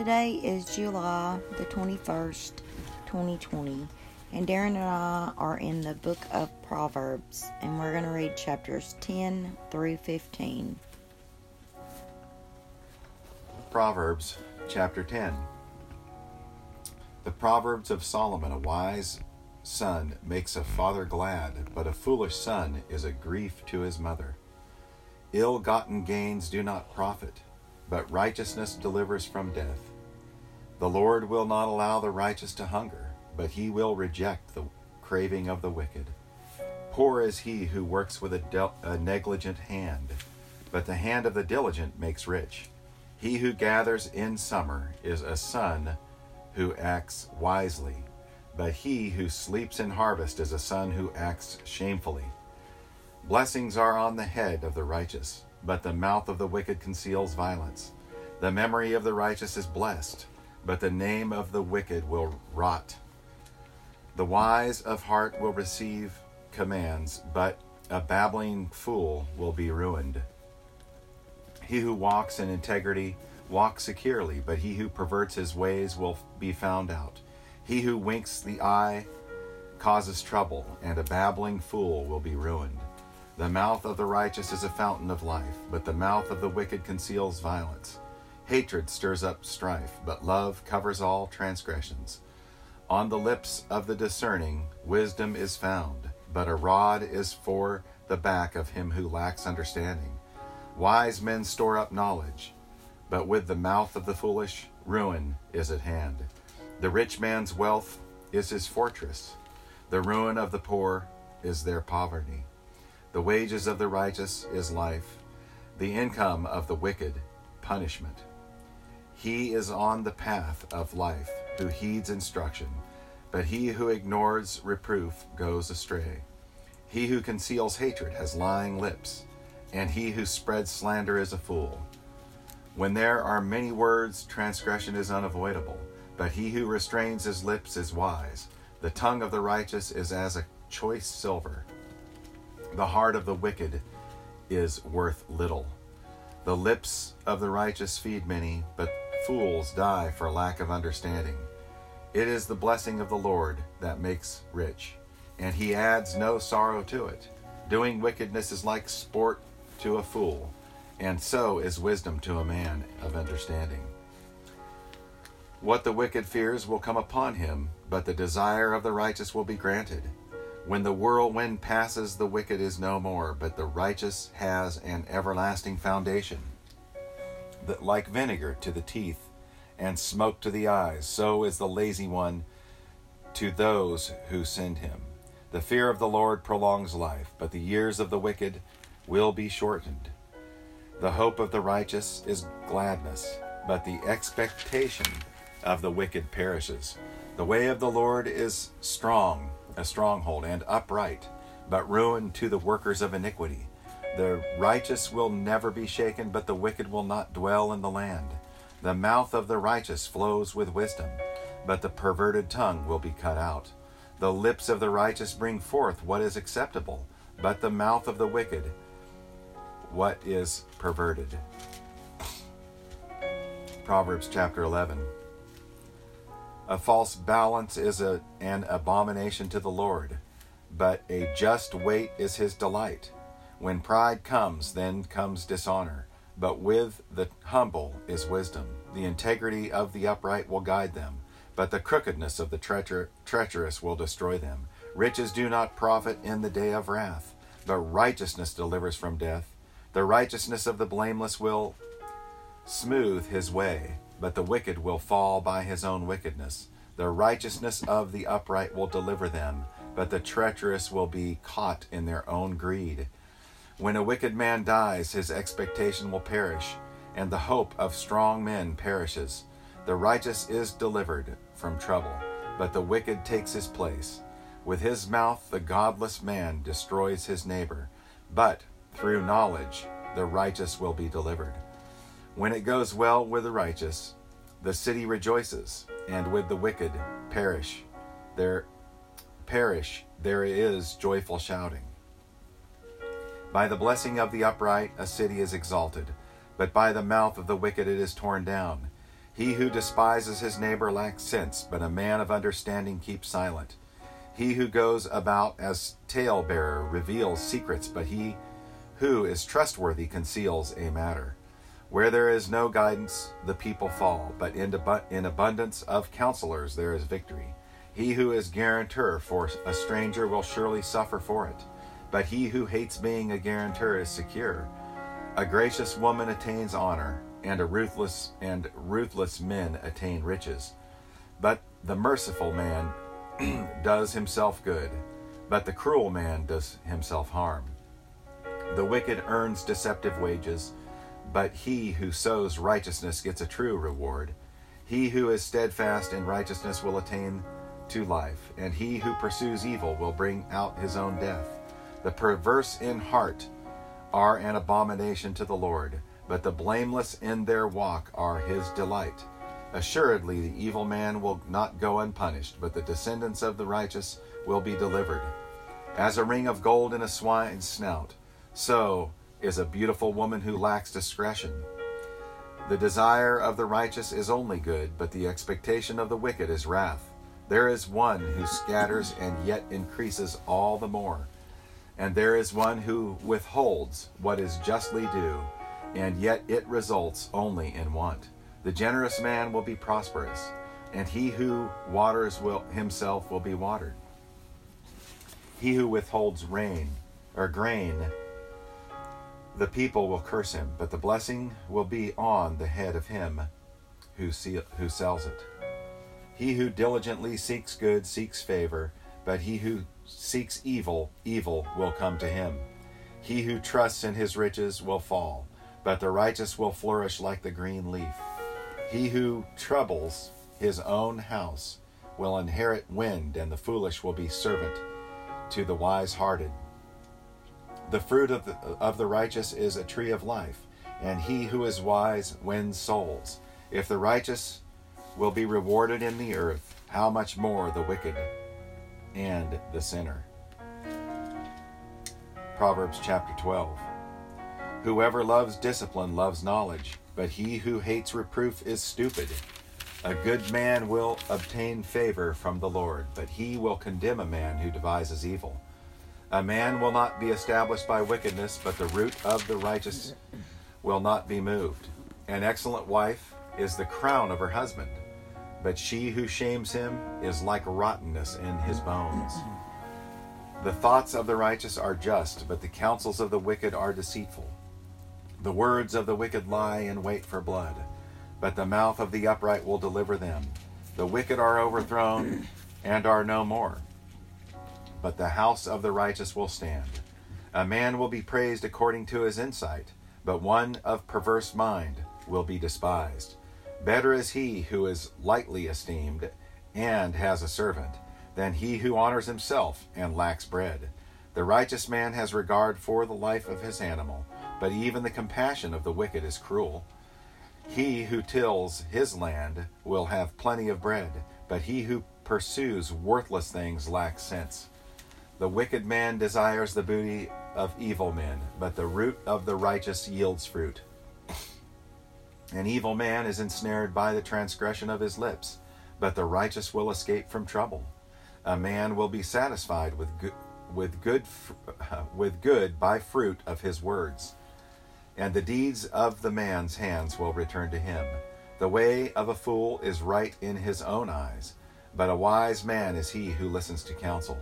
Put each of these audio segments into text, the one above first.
Today is July the 21st, 2020, and Darren and I are in the book of Proverbs, and we're going to read chapters 10 through 15. Proverbs chapter 10. The Proverbs of Solomon A wise son makes a father glad, but a foolish son is a grief to his mother. Ill gotten gains do not profit but righteousness delivers from death. The Lord will not allow the righteous to hunger, but he will reject the craving of the wicked. Poor is he who works with a, a negligent hand, but the hand of the diligent makes rich. He who gathers in summer is a son who acts wisely, but he who sleeps in harvest is a son who acts shamefully. Blessings are on the head of the righteous but the mouth of the wicked conceals violence. The memory of the righteous is blessed, but the name of the wicked will rot. The wise of heart will receive commands, but a babbling fool will be ruined. He who walks in integrity walks securely, but he who perverts his ways will be found out. He who winks the eye causes trouble, and a babbling fool will be ruined. The mouth of the righteous is a fountain of life, but the mouth of the wicked conceals violence. Hatred stirs up strife, but love covers all transgressions. On the lips of the discerning, wisdom is found, but a rod is for the back of him who lacks understanding. Wise men store up knowledge, but with the mouth of the foolish, ruin is at hand. The rich man's wealth is his fortress, the ruin of the poor is their poverty. The wages of the righteous is life, the income of the wicked, punishment. He is on the path of life who heeds instruction, but he who ignores reproof goes astray. He who conceals hatred has lying lips, and he who spreads slander is a fool. When there are many words, transgression is unavoidable, but he who restrains his lips is wise. The tongue of the righteous is as a choice silver the heart of the wicked is worth little. The lips of the righteous feed many, but fools die for lack of understanding. It is the blessing of the Lord that makes rich, and he adds no sorrow to it. Doing wickedness is like sport to a fool, and so is wisdom to a man of understanding. What the wicked fears will come upon him, but the desire of the righteous will be granted. When the whirlwind passes, the wicked is no more, but the righteous has an everlasting foundation. That like vinegar to the teeth and smoke to the eyes, so is the lazy one to those who send him. The fear of the Lord prolongs life, but the years of the wicked will be shortened. The hope of the righteous is gladness, but the expectation of the wicked perishes. The way of the Lord is strong a stronghold, and upright, but ruin to the workers of iniquity. The righteous will never be shaken, but the wicked will not dwell in the land. The mouth of the righteous flows with wisdom, but the perverted tongue will be cut out. The lips of the righteous bring forth what is acceptable, but the mouth of the wicked what is perverted. Proverbs chapter 11. A false balance is a, an abomination to the Lord, but a just weight is his delight. When pride comes, then comes dishonor, but with the humble is wisdom. The integrity of the upright will guide them, but the crookedness of the treacher- treacherous will destroy them. Riches do not profit in the day of wrath, but righteousness delivers from death. The righteousness of the blameless will smooth his way but the wicked will fall by his own wickedness. The righteousness of the upright will deliver them, but the treacherous will be caught in their own greed. When a wicked man dies, his expectation will perish, and the hope of strong men perishes. The righteous is delivered from trouble, but the wicked takes his place. With his mouth, the godless man destroys his neighbor, but through knowledge, the righteous will be delivered. When it goes well with the righteous, the city rejoices, and with the wicked perish. There perish, there is joyful shouting. By the blessing of the upright, a city is exalted, but by the mouth of the wicked it is torn down. He who despises his neighbor lacks sense, but a man of understanding keeps silent. He who goes about as talebearer reveals secrets, but he who is trustworthy conceals a matter. Where there is no guidance, the people fall, but in, in abundance of counselors there is victory. He who is guarantor for a stranger will surely suffer for it, but he who hates being a guarantor is secure. A gracious woman attains honor, and a ruthless and ruthless men attain riches. But the merciful man does himself good, but the cruel man does himself harm. The wicked earns deceptive wages, but he who sows righteousness gets a true reward. He who is steadfast in righteousness will attain to life, and he who pursues evil will bring out his own death. The perverse in heart are an abomination to the Lord, but the blameless in their walk are his delight. Assuredly, the evil man will not go unpunished, but the descendants of the righteous will be delivered. As a ring of gold in a swine's snout, so is a beautiful woman who lacks discretion. The desire of the righteous is only good, but the expectation of the wicked is wrath. There is one who scatters and yet increases all the more. And there is one who withholds what is justly due, and yet it results only in want. The generous man will be prosperous, and he who waters will himself will be watered. He who withholds rain or grain, the people will curse him, but the blessing will be on the head of him who, who sells it. He who diligently seeks good seeks favor, but he who seeks evil, evil will come to him. He who trusts in his riches will fall, but the righteous will flourish like the green leaf. He who troubles his own house will inherit wind, and the foolish will be servant to the wise hearted. The fruit of the, of the righteous is a tree of life, and he who is wise wins souls. If the righteous will be rewarded in the earth, how much more the wicked and the sinner. Proverbs chapter 12. Whoever loves discipline loves knowledge, but he who hates reproof is stupid. A good man will obtain favor from the Lord, but he will condemn a man who devises evil. A man will not be established by wickedness, but the root of the righteous will not be moved. An excellent wife is the crown of her husband but she who shames him is like rottenness in his bones. The thoughts of the righteous are just, but the counsels of the wicked are deceitful. The words of the wicked lie in wait for blood, but the mouth of the upright will deliver them. The wicked are overthrown and are no more, but the house of the righteous will stand. A man will be praised according to his insight, but one of perverse mind will be despised. Better is he who is lightly esteemed and has a servant than he who honors himself and lacks bread. The righteous man has regard for the life of his animal, but even the compassion of the wicked is cruel. He who tills his land will have plenty of bread, but he who pursues worthless things lacks sense. The wicked man desires the booty of evil men, but the root of the righteous yields fruit. An evil man is ensnared by the transgression of his lips, but the righteous will escape from trouble. A man will be satisfied with good, with good, with good by fruit of his words, and the deeds of the man's hands will return to him. The way of a fool is right in his own eyes, but a wise man is he who listens to counsel.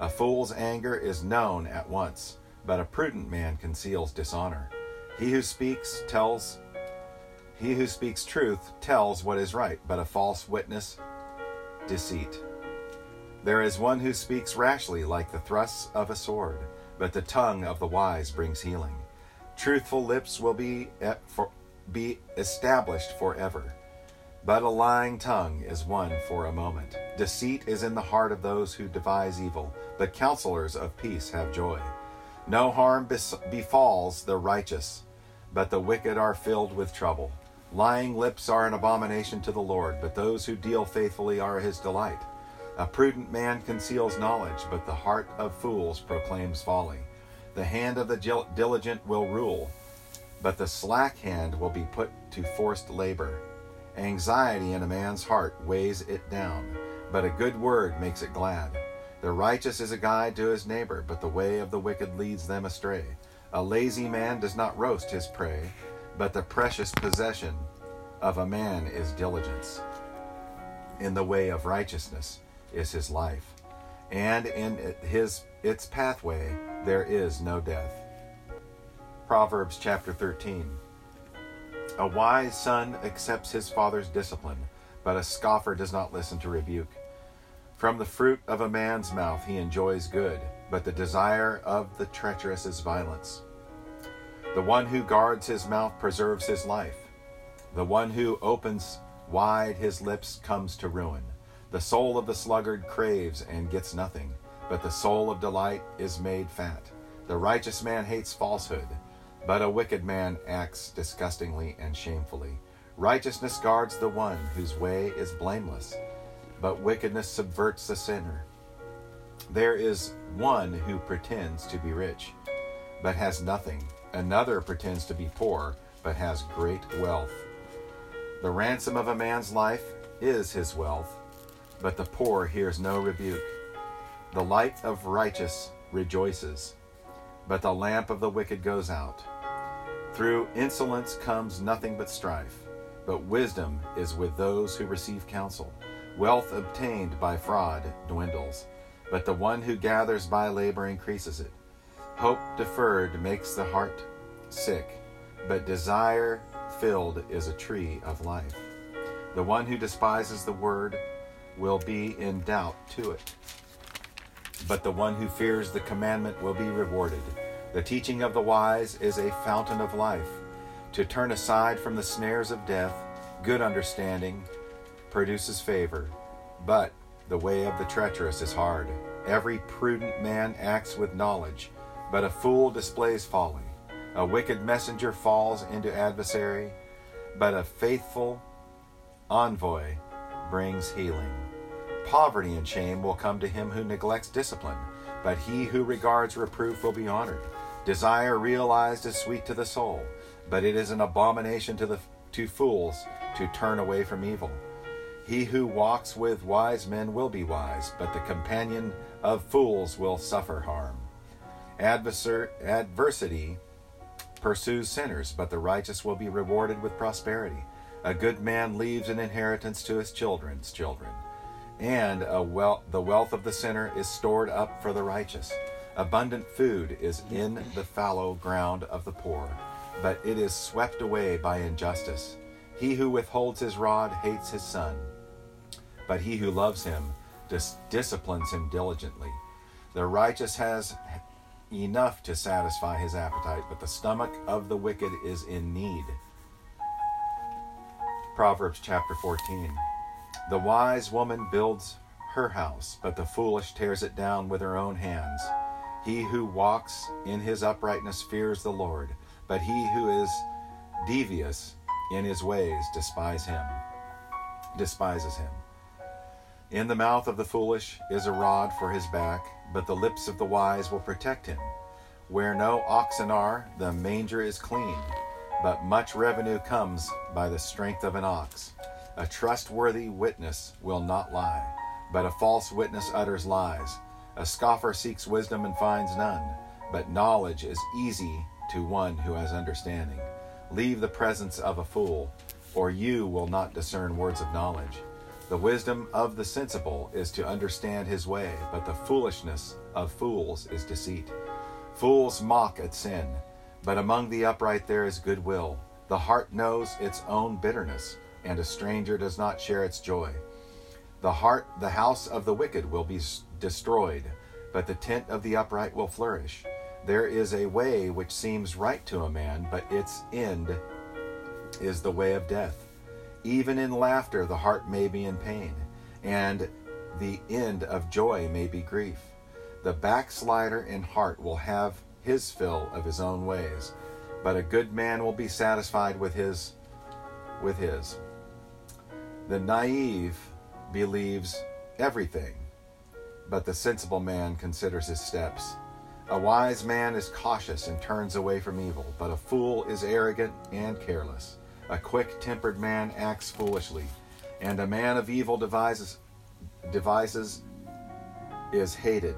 A fool's anger is known at once, but a prudent man conceals dishonor. He who speaks tells he who speaks truth tells what is right, but a false witness, deceit. There is one who speaks rashly like the thrusts of a sword, but the tongue of the wise brings healing. Truthful lips will be, for, be established forever, but a lying tongue is one for a moment. Deceit is in the heart of those who devise evil, but counselors of peace have joy. No harm befalls the righteous, but the wicked are filled with trouble. Lying lips are an abomination to the Lord, but those who deal faithfully are his delight. A prudent man conceals knowledge, but the heart of fools proclaims folly. The hand of the diligent will rule, but the slack hand will be put to forced labor. Anxiety in a man's heart weighs it down, but a good word makes it glad. The righteous is a guide to his neighbor, but the way of the wicked leads them astray. A lazy man does not roast his prey, but the precious possession of a man is diligence. In the way of righteousness is his life, and in his its pathway there is no death. Proverbs chapter 13. A wise son accepts his father's discipline, but a scoffer does not listen to rebuke. From the fruit of a man's mouth he enjoys good, but the desire of the treacherous is violence. The one who guards his mouth preserves his life. The one who opens wide his lips comes to ruin. The soul of the sluggard craves and gets nothing, but the soul of delight is made fat. The righteous man hates falsehood, but a wicked man acts disgustingly and shamefully. Righteousness guards the one whose way is blameless but wickedness subverts the sinner. There is one who pretends to be rich, but has nothing. Another pretends to be poor, but has great wealth. The ransom of a man's life is his wealth, but the poor hears no rebuke. The light of righteous rejoices, but the lamp of the wicked goes out. Through insolence comes nothing but strife, but wisdom is with those who receive counsel. Wealth obtained by fraud dwindles, but the one who gathers by labor increases it. Hope deferred makes the heart sick, but desire filled is a tree of life. The one who despises the word will be in doubt to it, but the one who fears the commandment will be rewarded. The teaching of the wise is a fountain of life. To turn aside from the snares of death, good understanding, produces favor, but the way of the treacherous is hard. Every prudent man acts with knowledge, but a fool displays folly. A wicked messenger falls into adversary, but a faithful envoy brings healing. Poverty and shame will come to him who neglects discipline, but he who regards reproof will be honored. Desire realized is sweet to the soul, but it is an abomination to the to fools to turn away from evil. He who walks with wise men will be wise, but the companion of fools will suffer harm. Adversity pursues sinners, but the righteous will be rewarded with prosperity. A good man leaves an inheritance to his children's children, and the wealth of the sinner is stored up for the righteous. Abundant food is in the fallow ground of the poor, but it is swept away by injustice. He who withholds his rod hates his son but he who loves him dis- disciplines him diligently. The righteous has enough to satisfy his appetite, but the stomach of the wicked is in need. Proverbs chapter 14. The wise woman builds her house, but the foolish tears it down with her own hands. He who walks in his uprightness fears the Lord, but he who is devious in his ways despise him, despises him. In the mouth of the foolish is a rod for his back, but the lips of the wise will protect him. Where no oxen are, the manger is clean, but much revenue comes by the strength of an ox. A trustworthy witness will not lie, but a false witness utters lies. A scoffer seeks wisdom and finds none, but knowledge is easy to one who has understanding. Leave the presence of a fool, or you will not discern words of knowledge. The wisdom of the sensible is to understand his way, but the foolishness of fools is deceit. Fools mock at sin, but among the upright there is goodwill. The heart knows its own bitterness, and a stranger does not share its joy. The heart, the house of the wicked will be destroyed, but the tent of the upright will flourish. There is a way which seems right to a man, but its end is the way of death. Even in laughter, the heart may be in pain, and the end of joy may be grief. The backslider in heart will have his fill of his own ways, but a good man will be satisfied with his with his. The naive believes everything, but the sensible man considers his steps. A wise man is cautious and turns away from evil, but a fool is arrogant and careless. A quick tempered man acts foolishly, and a man of evil devises, devises is hated.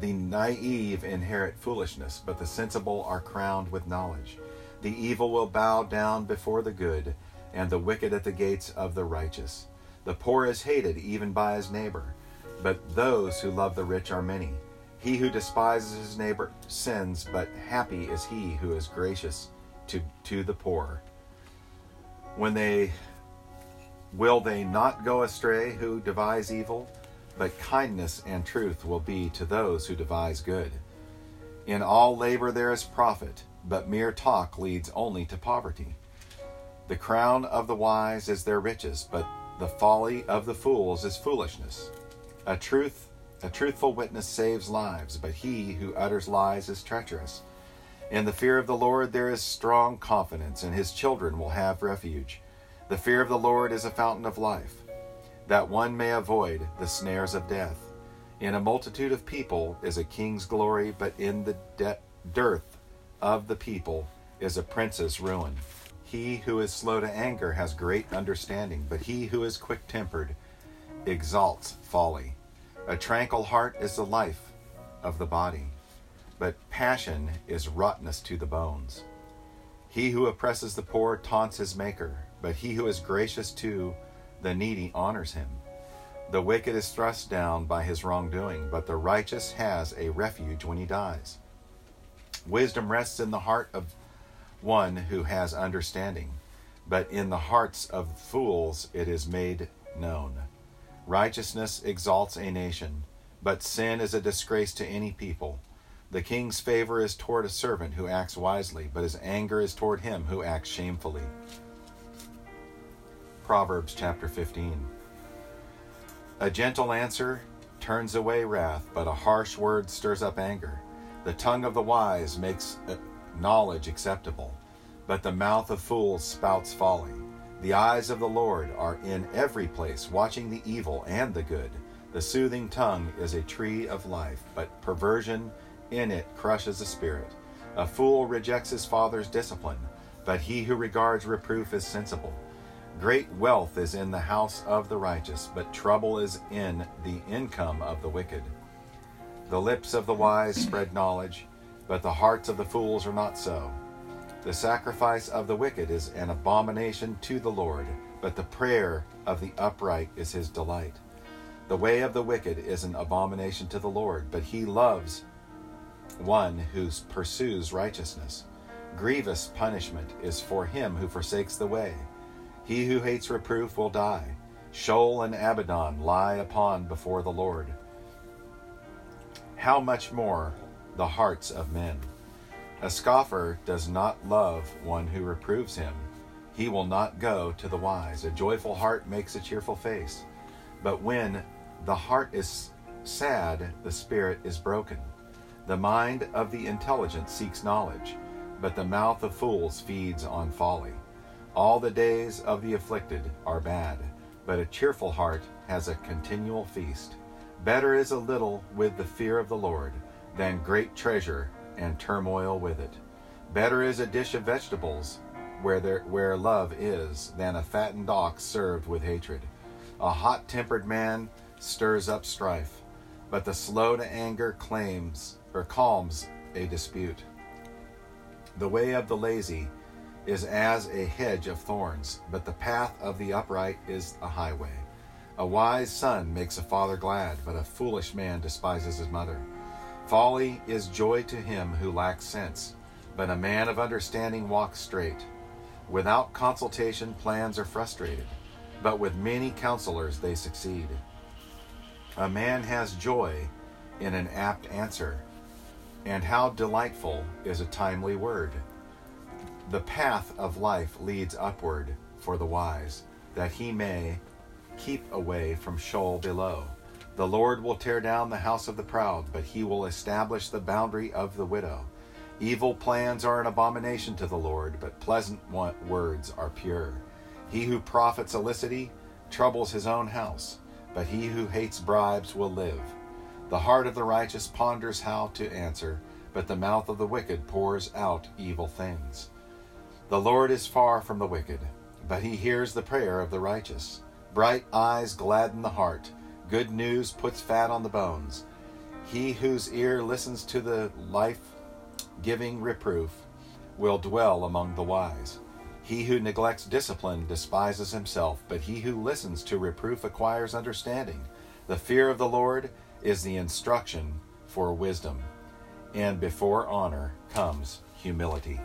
The naive inherit foolishness, but the sensible are crowned with knowledge. The evil will bow down before the good, and the wicked at the gates of the righteous. The poor is hated even by his neighbor, but those who love the rich are many. He who despises his neighbor sins, but happy is he who is gracious to, to the poor. When they will they not go astray who devise evil? But kindness and truth will be to those who devise good. In all labor there is profit, but mere talk leads only to poverty. The crown of the wise is their riches, but the folly of the fools is foolishness. A truth a truthful witness saves lives, but he who utters lies is treacherous. In the fear of the Lord there is strong confidence, and his children will have refuge. The fear of the Lord is a fountain of life that one may avoid the snares of death. In a multitude of people is a king's glory, but in the de- dearth of the people is a prince's ruin. He who is slow to anger has great understanding, but he who is quick tempered exalts folly. A tranquil heart is the life of the body, but passion is rottenness to the bones. He who oppresses the poor taunts his maker, but he who is gracious to the needy honors him. The wicked is thrust down by his wrongdoing, but the righteous has a refuge when he dies. Wisdom rests in the heart of one who has understanding, but in the hearts of fools it is made known. Righteousness exalts a nation, but sin is a disgrace to any people. The king's favor is toward a servant who acts wisely, but his anger is toward him who acts shamefully. Proverbs chapter 15. A gentle answer turns away wrath, but a harsh word stirs up anger. The tongue of the wise makes uh, knowledge acceptable, but the mouth of fools spouts folly. The eyes of the Lord are in every place, watching the evil and the good. The soothing tongue is a tree of life, but perversion in it crushes the spirit. A fool rejects his father's discipline, but he who regards reproof is sensible. Great wealth is in the house of the righteous, but trouble is in the income of the wicked. The lips of the wise spread knowledge, but the hearts of the fools are not so. The sacrifice of the wicked is an abomination to the Lord, but the prayer of the upright is his delight. The way of the wicked is an abomination to the Lord, but he loves one who pursues righteousness. Grievous punishment is for him who forsakes the way. He who hates reproof will die. Sheol and Abaddon lie upon before the Lord. How much more the hearts of men? A scoffer does not love one who reproves him. He will not go to the wise. A joyful heart makes a cheerful face. But when the heart is sad, the spirit is broken. The mind of the intelligent seeks knowledge, but the mouth of fools feeds on folly. All the days of the afflicted are bad, but a cheerful heart has a continual feast. Better is a little with the fear of the Lord than great treasure and turmoil with it. Better is a dish of vegetables where there where love is than a fattened ox served with hatred. A hot-tempered man stirs up strife, but the slow to anger claims or calms a dispute. The way of the lazy is as a hedge of thorns, but the path of the upright is a highway. A wise son makes a father glad, but a foolish man despises his mother. Folly is joy to him who lacks sense, but a man of understanding walks straight. Without consultation, plans are frustrated, but with many counselors they succeed. A man has joy in an apt answer, and how delightful is a timely word. The path of life leads upward for the wise, that he may keep away from Sheol below. The Lord will tear down the house of the proud, but he will establish the boundary of the widow. Evil plans are an abomination to the Lord, but pleasant words are pure. He who profits illicitly troubles his own house, but he who hates bribes will live. The heart of the righteous ponders how to answer, but the mouth of the wicked pours out evil things. The Lord is far from the wicked, but he hears the prayer of the righteous. Bright eyes gladden the heart, good news puts fat on the bones. He whose ear listens to the life giving reproof will dwell among the wise. He who neglects discipline despises himself, but he who listens to reproof acquires understanding. The fear of the Lord is the instruction for wisdom, and before honor comes humility.